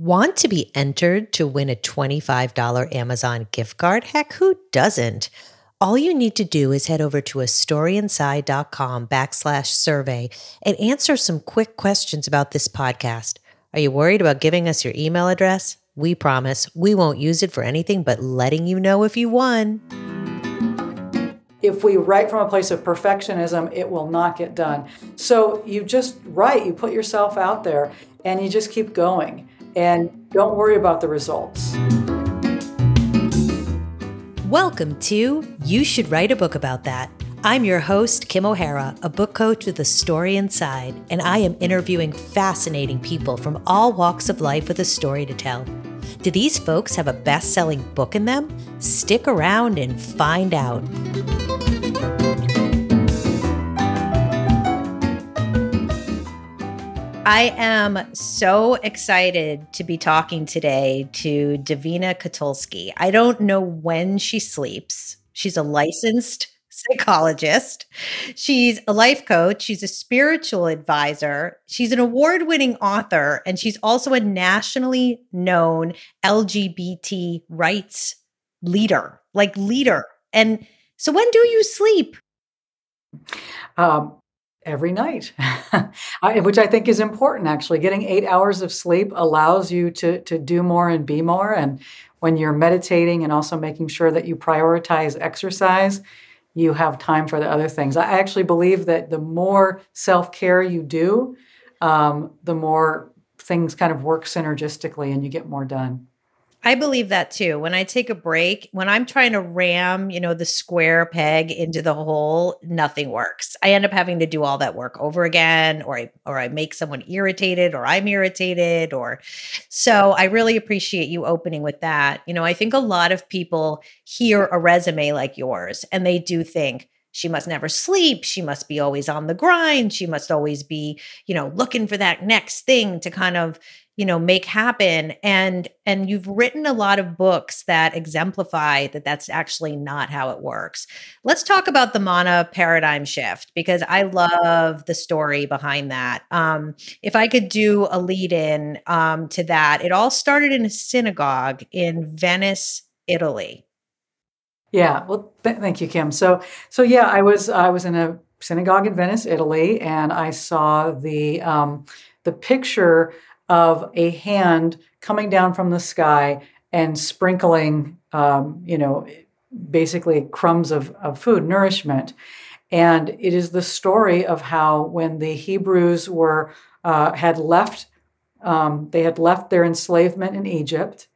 Want to be entered to win a $25 Amazon gift card? Heck, who doesn't? All you need to do is head over to astoryinside.com backslash survey and answer some quick questions about this podcast. Are you worried about giving us your email address? We promise we won't use it for anything but letting you know if you won. If we write from a place of perfectionism, it will not get done. So you just write, you put yourself out there, and you just keep going and don't worry about the results. Welcome to You Should Write a Book About That. I'm your host, Kim O'Hara, a book coach with a story inside, and I am interviewing fascinating people from all walks of life with a story to tell. Do these folks have a best selling book in them? Stick around and find out. I am so excited to be talking today to Davina Katulski. I don't know when she sleeps. She's a licensed psychologist. She's a life coach. She's a spiritual advisor. She's an award winning author, and she's also a nationally known LGBT rights leader, like leader. And so, when do you sleep? Um, every night, which I think is important actually. Getting eight hours of sleep allows you to, to do more and be more. And when you're meditating and also making sure that you prioritize exercise, you have time for the other things. I actually believe that the more self care you do, um, the more things kind of work synergistically and you get more done. I believe that too. When I take a break, when I'm trying to ram, you know, the square peg into the hole, nothing works. I end up having to do all that work over again or I or I make someone irritated or I'm irritated or so I really appreciate you opening with that. You know, I think a lot of people hear a resume like yours and they do think she must never sleep. She must be always on the grind. She must always be you know looking for that next thing to kind of you know make happen. And and you've written a lot of books that exemplify that that's actually not how it works. Let's talk about the mana paradigm shift because i love the story behind that. Um, if i could do a lead in um, to that it all started in a synagogue in venice italy yeah well th- thank you kim so so yeah i was i was in a synagogue in venice italy and i saw the um, the picture of a hand coming down from the sky and sprinkling, um, you know, basically crumbs of, of food, nourishment. And it is the story of how when the Hebrews were uh, had left, um, they had left their enslavement in Egypt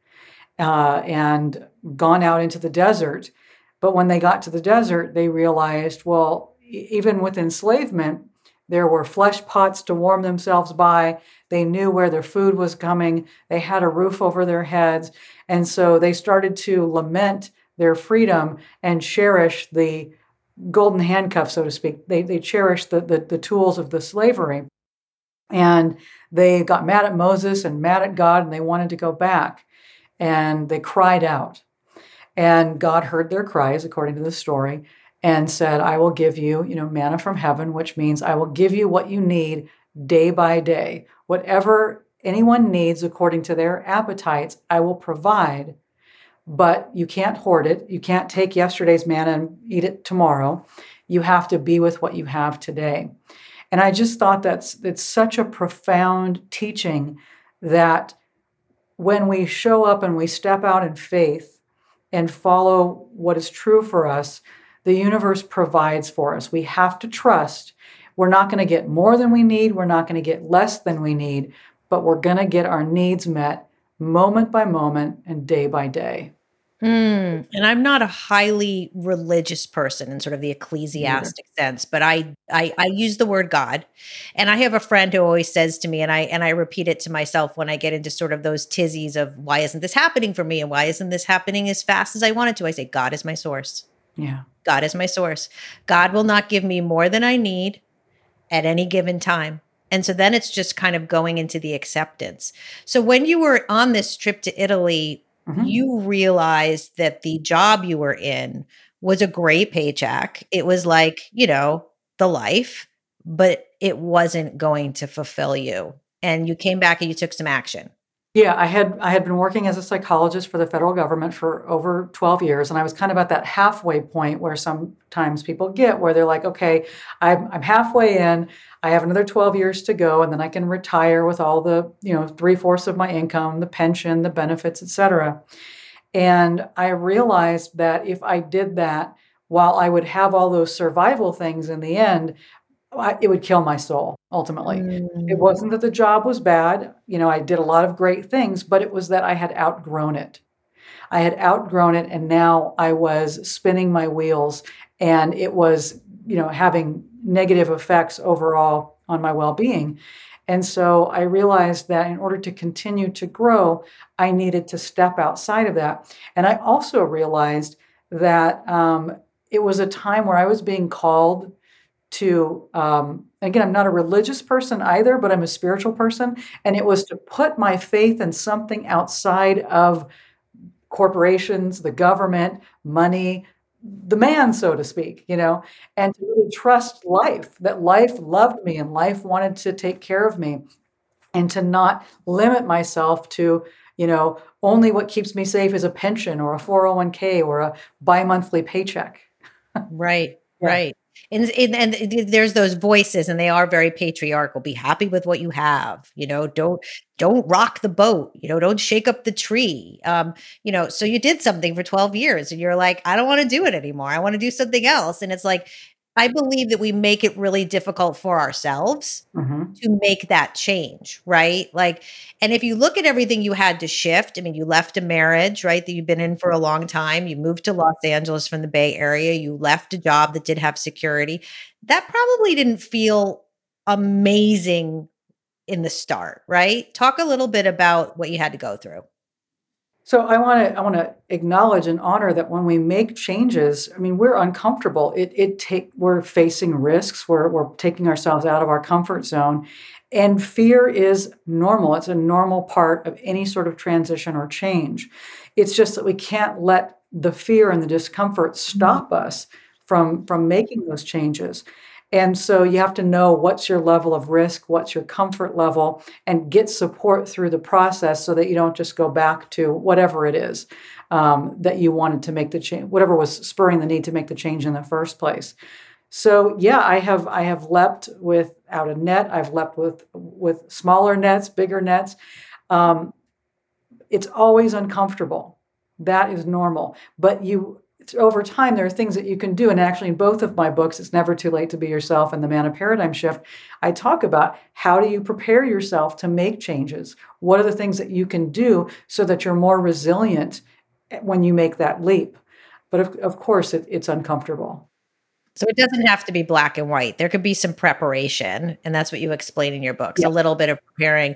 uh, and gone out into the desert. But when they got to the desert, they realized, well, even with enslavement, there were flesh pots to warm themselves by. They knew where their food was coming. They had a roof over their heads. And so they started to lament their freedom and cherish the golden handcuff, so to speak. They, they cherished the, the, the tools of the slavery. And they got mad at Moses and mad at God, and they wanted to go back. And they cried out. And God heard their cries, according to the story and said, I will give you, you know, manna from heaven, which means I will give you what you need day by day. Whatever anyone needs according to their appetites, I will provide. But you can't hoard it. You can't take yesterday's manna and eat it tomorrow. You have to be with what you have today. And I just thought that's that's such a profound teaching that when we show up and we step out in faith and follow what is true for us, the universe provides for us. We have to trust. We're not going to get more than we need, we're not going to get less than we need, but we're going to get our needs met moment by moment and day by day. Mm, and I'm not a highly religious person in sort of the ecclesiastic yeah. sense, but I, I I use the word God, and I have a friend who always says to me, and I and I repeat it to myself when I get into sort of those tizzies of why isn't this happening for me, and why isn't this happening as fast as I want it to? I say God is my source. Yeah. God is my source. God will not give me more than I need at any given time. And so then it's just kind of going into the acceptance. So when you were on this trip to Italy, mm-hmm. you realized that the job you were in was a great paycheck. It was like, you know, the life, but it wasn't going to fulfill you. And you came back and you took some action. Yeah, I had I had been working as a psychologist for the federal government for over 12 years, and I was kind of at that halfway point where sometimes people get where they're like, okay, I'm, I'm halfway in, I have another 12 years to go, and then I can retire with all the, you know, three fourths of my income, the pension, the benefits, et cetera. And I realized that if I did that, while I would have all those survival things in the end, I, it would kill my soul ultimately. Mm. It wasn't that the job was bad. You know, I did a lot of great things, but it was that I had outgrown it. I had outgrown it, and now I was spinning my wheels, and it was, you know, having negative effects overall on my well being. And so I realized that in order to continue to grow, I needed to step outside of that. And I also realized that um, it was a time where I was being called to um, again i'm not a religious person either but i'm a spiritual person. And it was to put my faith in something outside of corporations the government money the man so to speak you know and to really trust life that life loved me and life wanted to take care of me. And to not limit myself to you know only what keeps me safe is a pension or a 401k or a bi-monthly paycheck. Right yeah. right and, and, and there's those voices and they are very patriarchal. Be happy with what you have you know don't don't rock the boat you know don't shake up the tree. Um you know so you did something for 12 years and you're like i don't want to do it anymore. I want to do something else. And it's like I believe that we make it really difficult for ourselves mm-hmm. to make that change, right? Like, and if you look at everything you had to shift, I mean, you left a marriage, right, that you've been in for a long time. You moved to Los Angeles from the Bay Area. You left a job that did have security. That probably didn't feel amazing in the start, right? Talk a little bit about what you had to go through. So I want to I want to acknowledge and honor that when we make changes, I mean we're uncomfortable. It it take we're facing risks. We're we're taking ourselves out of our comfort zone, and fear is normal. It's a normal part of any sort of transition or change. It's just that we can't let the fear and the discomfort stop mm-hmm. us from from making those changes. And so you have to know what's your level of risk, what's your comfort level, and get support through the process so that you don't just go back to whatever it is um, that you wanted to make the change, whatever was spurring the need to make the change in the first place. So yeah, I have I have leapt without a net. I've leapt with with smaller nets, bigger nets. Um, it's always uncomfortable. That is normal. But you over time, there are things that you can do. And actually, in both of my books, It's Never Too Late to Be Yourself and The Man of Paradigm Shift, I talk about how do you prepare yourself to make changes? What are the things that you can do so that you're more resilient eh, when you make that leap? But of, of course, it, it's uncomfortable. So it doesn't have to be black and white. There could be some preparation. And that's what you explain in your books yeah. a little bit of preparing.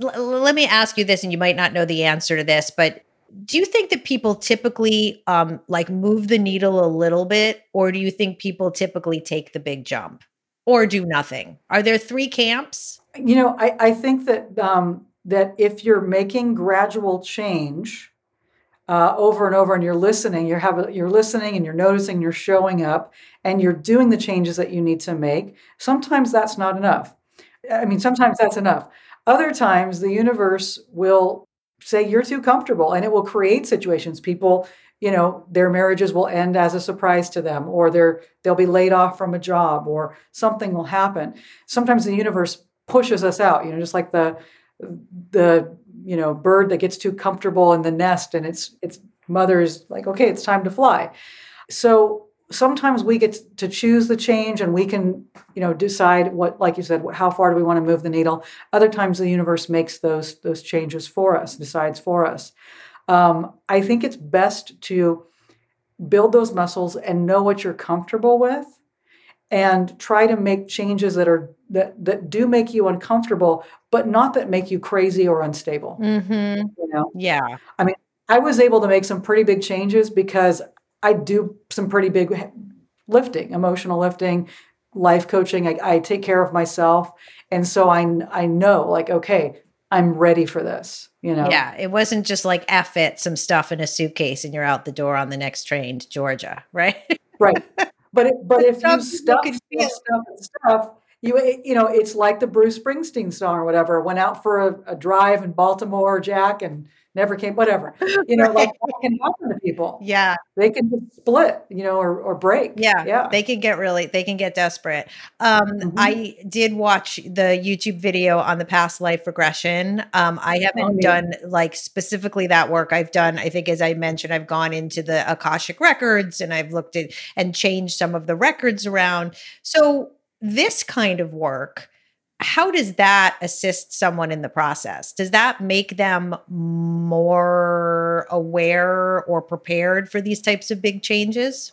L- let me ask you this, and you might not know the answer to this, but do you think that people typically um, like move the needle a little bit or do you think people typically take the big jump or do nothing? Are there three camps? You know i, I think that um, that if you're making gradual change uh, over and over and you're listening you're having you're listening and you're noticing you're showing up and you're doing the changes that you need to make sometimes that's not enough. I mean sometimes that's enough. Other times the universe will say you're too comfortable and it will create situations. People you know their marriages will end as a surprise to them or they're they'll be laid off from a job or something will happen. Sometimes the universe pushes us out you know just like the the you know bird that gets too comfortable in the nest and its its mother is like okay it's time to fly. So sometimes we get to choose the change and we can you know decide what like you said how far do we want to move the needle. Other times the universe makes those those changes for us decides for us. Um, i think it's best to build those muscles and know what you're comfortable with and try to make changes that are that that do make you uncomfortable but not that make you crazy or unstable. Mm-hmm. you know? Yeah. I mean i was able to make some pretty big changes because I do some pretty big lifting, emotional lifting, life coaching. I, I take care of myself. And so I, I know, like, okay, I'm ready for this. You know? Yeah. It wasn't just like F it, some stuff in a suitcase and you're out the door on the next train to Georgia, right? right. But it, but if you stuff, stuff, stuff, stuff, you you know it's like the Bruce Springsteen song or whatever. Went out for a, a drive in Baltimore, Jack, and never came, whatever. You know, like that can happen to people. Yeah. They can just split, you know, or, or break. Yeah. Yeah. They can get really, they can get desperate. Um, Mhm. I did watch the YouTube video on the past life regression. Um, I haven't Oh, done like specifically that work. I've done, I think, as I mentioned, I've gone into the Akashic records and I've looked at and changed some of the records around. So, this kind of work, how does that assist someone in the process? Does that make them more aware or prepared for these types of big changes?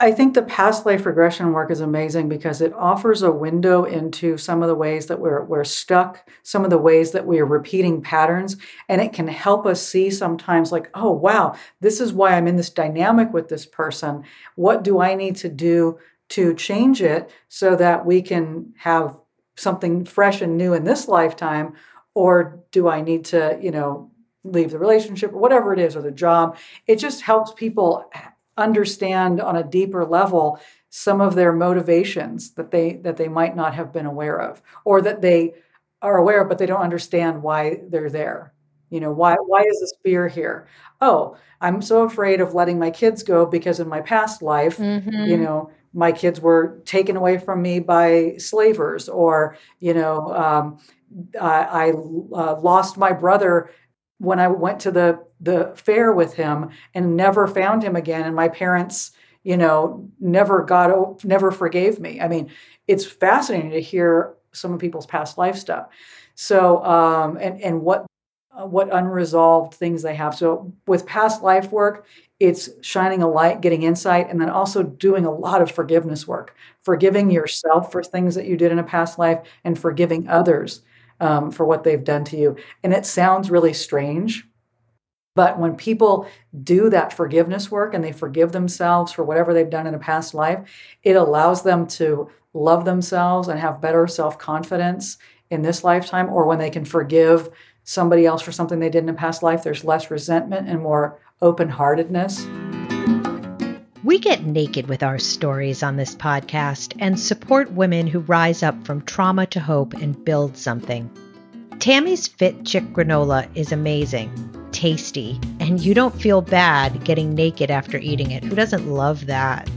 I think the past life regression work is amazing because it offers a window into some of the ways that we're, we're stuck, some of the ways that we are repeating patterns, and it can help us see sometimes, like, oh, wow, this is why I'm in this dynamic with this person. What do I need to do to change it so that we can have something fresh and new in this lifetime? Or do I need to, you know, leave the relationship or whatever it is, or the job? It just helps people understand on a deeper level some of their motivations that they that they might not have been aware of or that they are aware of but they don't understand why they're there you know why why is this fear here oh i'm so afraid of letting my kids go because in my past life you Mhm. know my kids were taken away from me by slavers or you know um, i, I uh, lost my brother when i went to the the fair with him and never found him again. And my parents you know never got never forgave me. I mean it's fascinating to hear some of people's past life stuff. So um and and what uh, what unresolved things they have. So with past life work it's shining a light getting insight and then also doing a lot of forgiveness work. Forgiving yourself for things that you did in a past life and forgiving others um, for what they've done to you. And it sounds really strange but when people do that forgiveness work and they forgive themselves for whatever they've done in a past life, it allows them to love themselves and have better self confidence in this lifetime. Or when they can forgive somebody else for something they did in a past life, there's less resentment and more open heartedness. We get naked with our stories on this podcast and support women who rise up from trauma to hope and build something. Tammy's Fit Chick granola is amazing, tasty, and you don't feel bad getting naked after eating it. Who doesn't love that?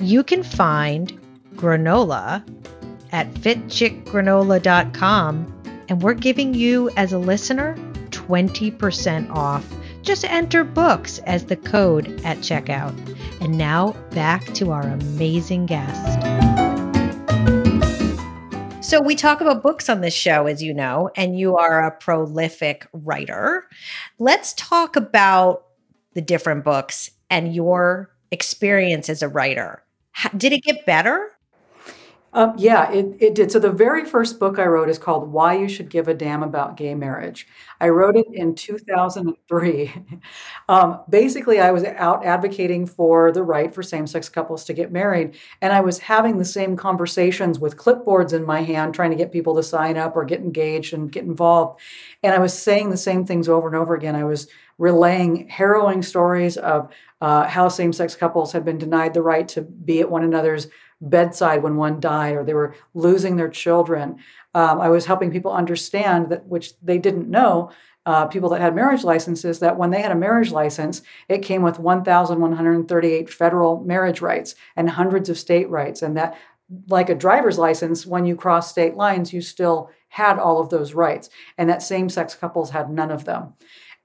You can find granola at fitchickgranola.com, and we're giving you, as a listener, 20% off. Just enter books as the code at checkout. And now back to our amazing guest. So, we talk about books on this show, as you know, and you are a prolific writer. Let's talk about the different books and your experience as a writer. Did it get better? Um, yeah, it, it did. So the very first book I wrote is called Why You Should Give a Damn About Gay Marriage. I wrote it in 2003. um, basically, I was out advocating for the right for same sex couples to get married. And I was having the same conversations with clipboards in my hand, trying to get people to sign up or get engaged and get involved. And I was saying the same things over and over again. I was relaying harrowing stories of uh, how same sex couples had been denied the right to be at one another's bedside when one died or they were losing their children. Um, I was helping people understand that, which they didn't know, uh, people that had marriage licenses, that when they had a marriage license, it came with 1,138 federal marriage rights and hundreds of state rights. And that, like a driver's license, when you cross state lines, you still had all of those rights. And that same sex couples had none of them.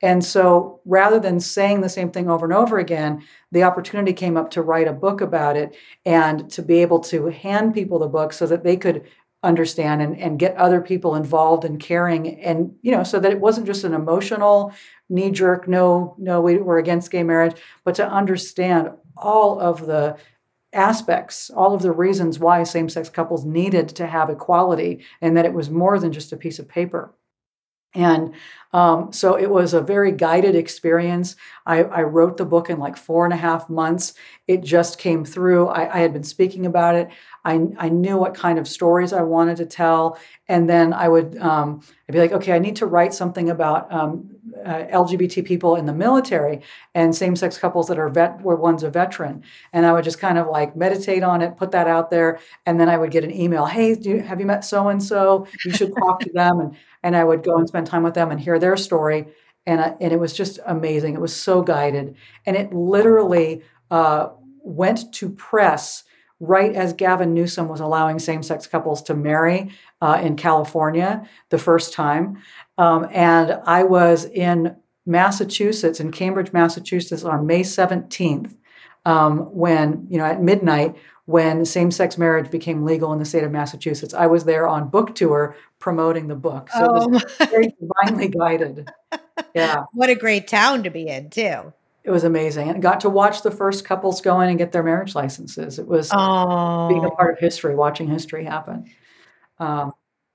And so rather than saying the same thing over and over again, the opportunity came up to write a book about it and to be able to hand people the book so that they could understand and, and get other people involved and caring and you know so that it wasn't just an emotional knee jerk no no we, we're against gay marriage but to understand all of the aspects all of the reasons why same-sex couples needed to have equality and that it was more than just a piece of paper and um, so it was a very guided experience. I, I, wrote the book in like four and a half months. It just came through. I, I had been speaking about it. I, I, knew what kind of stories I wanted to tell. And then I would, um, I'd be like, okay, I need to write something about um, uh, LGBT people in the military and same-sex couples that are vet where one's a veteran, and I would just kind of like meditate on it, put that out there, and then I would get an email, hey, you, have you met so and so? You should talk to them, and and I would go and spend time with them and hear their story, and I, and it was just amazing. It was so guided, and it literally uh, went to press right as Gavin Newsom was allowing same sex couples to marry uh, in California the first time. Um, and I was in Massachusetts, in Cambridge, Massachusetts on May 17th, um, when, you know, at midnight, when same sex marriage became legal in the state of Massachusetts. I was there on book tour promoting the book. So oh, it was very divinely guided. Yeah. What a great town to be in, too it was amazing and got to watch the first couples go in and get their marriage licenses. It was oh. being a part of history, watching history happen. Um,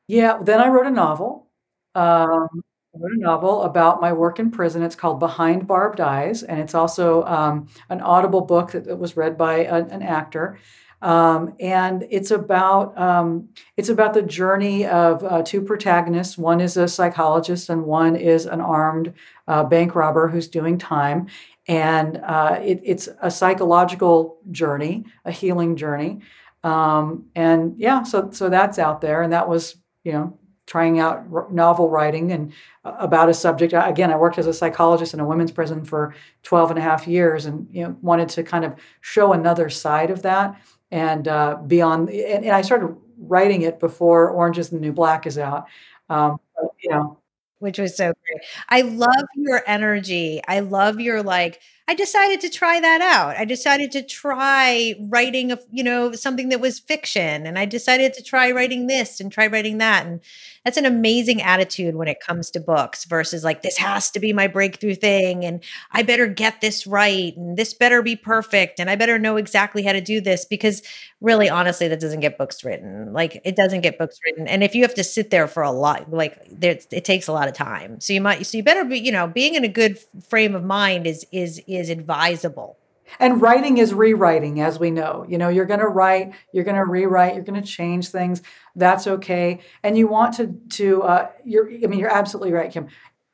yeah, then I wrote a novel. Um, I wrote a novel about my work in prison. It's called Behind Barbed Eyes, and it's also um, an audible book that, that was read by a, an actor. Um, and it's about um, it's about the journey of uh, two protagonists. One is a psychologist, and one is an armed uh, bank robber who's doing time and uh, it, it's a psychological journey, a healing journey. Um, and yeah, so so that's out there, and that was you know trying out novel writing and uh, about a subject. Again, I worked as a psychologist in a women's prison for 12 and a half years, and you know wanted to kind of show another side of that and uh, beyond. And, and, I started writing it before Orange is the New Black is out. Um, you know, which was so great. I love your energy. I love your like I decided to try that out. I decided to try writing a, you know, something that was fiction and I decided to try writing this and try writing that and that's an amazing attitude when it comes to books versus like this has to be my breakthrough thing and I better get this right and this better be perfect and I better know exactly how to do this because really honestly that doesn't get books written. Like it doesn't get books written and if you have to sit there for a lot like there it takes a lot of time. So you might so you better be, you know, being in a good frame of mind is is is advisable. And writing is rewriting, as we know. You know, you're going to write, you're going to rewrite, you're going to change things. That's okay. And you want to to uh, you're. I mean, you're absolutely right, Kim.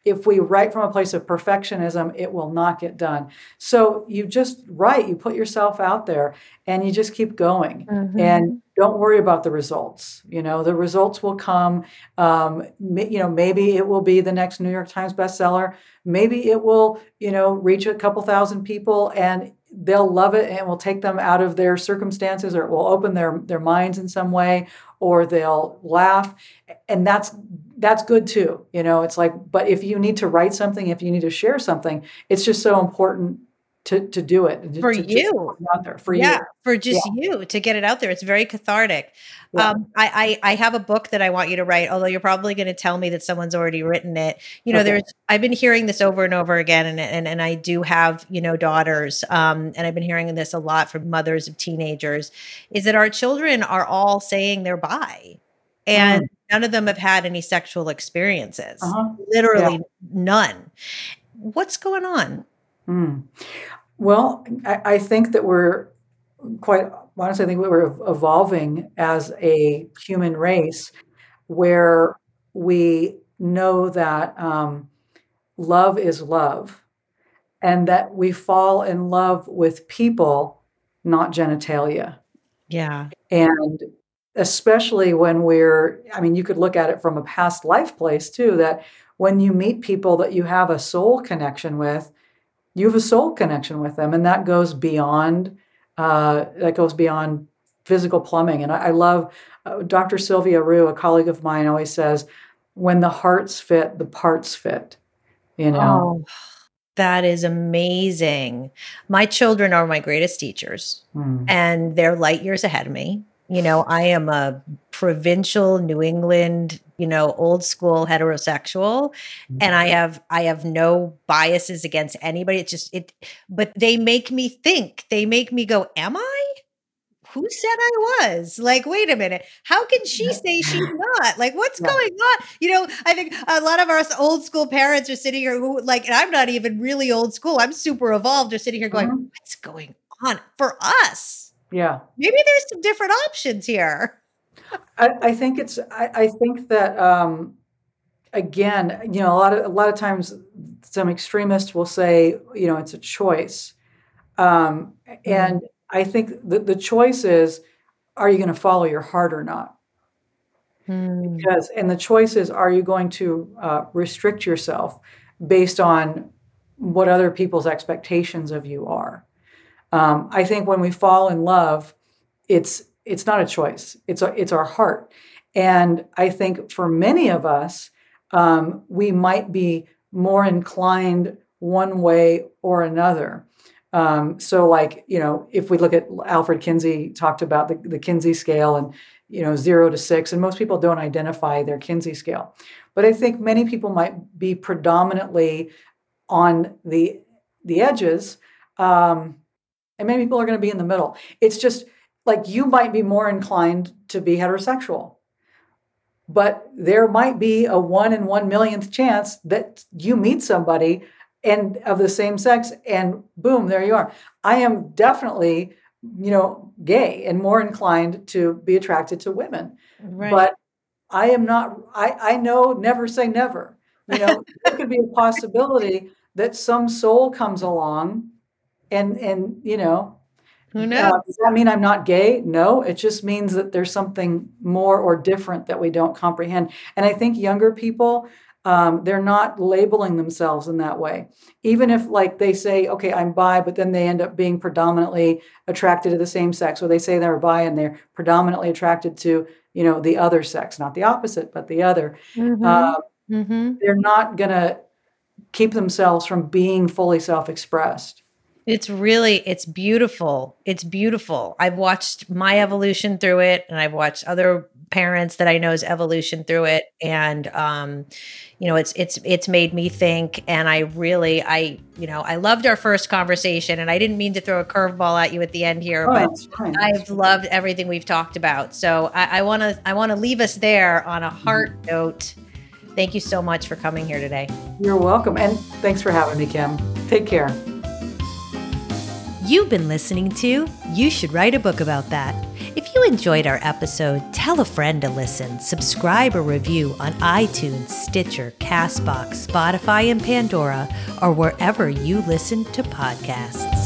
If we write from a place of perfectionism, it will not get done. So you just write, you put yourself out there, and you just keep going. Mm-hmm. And don't worry about the results. You know, the results will come. Um, you know, maybe it will be the next New York Times bestseller. Maybe it will, you know, reach a couple thousand people and they'll love it and will take them out of their circumstances or it will open their their minds in some way or they'll laugh and that's that's good too you know it's like but if you need to write something if you need to share something it's just so important to to do it for to, you out there for yeah, you for just yeah. you to get it out there it's very cathartic yeah. um, I, I, I have a book that i want you to write although you're probably going to tell me that someone's already written it you know okay. there's i've been hearing this over and over again and and, and i do have you know daughters um, and i've been hearing this a lot from mothers of teenagers is that our children are all saying they're bi and mm-hmm. none of them have had any sexual experiences uh-huh. literally none what's going on Mm. Well, I, I, think that we're quite honestly, I think we're evolving as a human race where we know that um, love is love and that we fall in love with people, not genitalia. Yeah. And especially when we're, I mean, you could look at it from a past life place too, that when you meet people that you have a soul connection with, you have a soul connection with them and that goes beyond uh, that goes beyond physical plumbing. And i, I love uh, dr sylvia rue a colleague of mine always says when the hearts fit the parts fit you know? Oh, that is amazing. My children are my greatest teachers mm. and they're light years ahead of me you know i am a provincial new england you know old school heterosexual and i mm-hmm. have i have no biases against anybody it's just it but they make me think they make me go am i who said I was? Like, wait a minute. How can she say she's not? Like, what's yeah. going on? You know, I think a lot of our old school parents are sitting here who, like, and I'm not even really old school. I'm super evolved. Are sitting here going, mm-hmm. what's going on for us? Yeah. Maybe there's some different options here. I, I think it's. I, I think that um, again, you know, a lot of a lot of times, some extremists will say, you know, it's a choice, um, and I think the the choice is, are you going to follow your heart or not? Mm. Because and the choice is, are you going to uh, restrict yourself based on what other people's expectations of you are? Um, I think when we fall in love, it's it's not a choice. It's a, it's our heart, and I think for many of us, um, we might be more inclined one way or another. Um, so, like you know, if we look at Alfred Kinsey talked about the, the Kinsey scale and you know zero to six, and most people don't identify their Kinsey scale, but I think many people might be predominantly on the the edges, um, and many people are going to be in the middle. It's just like you might be more inclined to be heterosexual but there might be a one in one millionth chance that you meet somebody and of the same sex and boom there you are i am definitely you know gay and more inclined to be attracted to women Right. but i am not i i know never say never you know there could be a possibility that some soul comes along and and you know Who uh, knows? does that mean I'm not gay? No, it just means that there's something more or different that we don't comprehend. And I think younger people, um, they're not labeling themselves in that way. Even if, like, they say, okay, I'm bi, but then they end up being predominantly attracted to the same sex, or they say they're bi and they're predominantly attracted to, you know, the other sex, not the opposite, but the other. Mhm. Uh, Mhm. they're not going to keep themselves from being fully self expressed. It's really it's beautiful. It's beautiful. I've watched my evolution through it and I've watched other parents that I know's evolution through it and um you know it's it's it's made me think and I really I you know I loved our first conversation and I didn't mean to throw a curveball at you at the end here Oh, but. I've loved everything we've talked about. So I want to I want to leave us there on a heart note. Thank you so much for coming here today. You're welcome. And thanks for having me, Kim. Take care. You've been listening to You Should Write a Book About That. If you enjoyed our episode, tell a friend to listen, subscribe or review on iTunes, Stitcher, Castbox, Spotify, and Pandora, or wherever you listen to podcasts.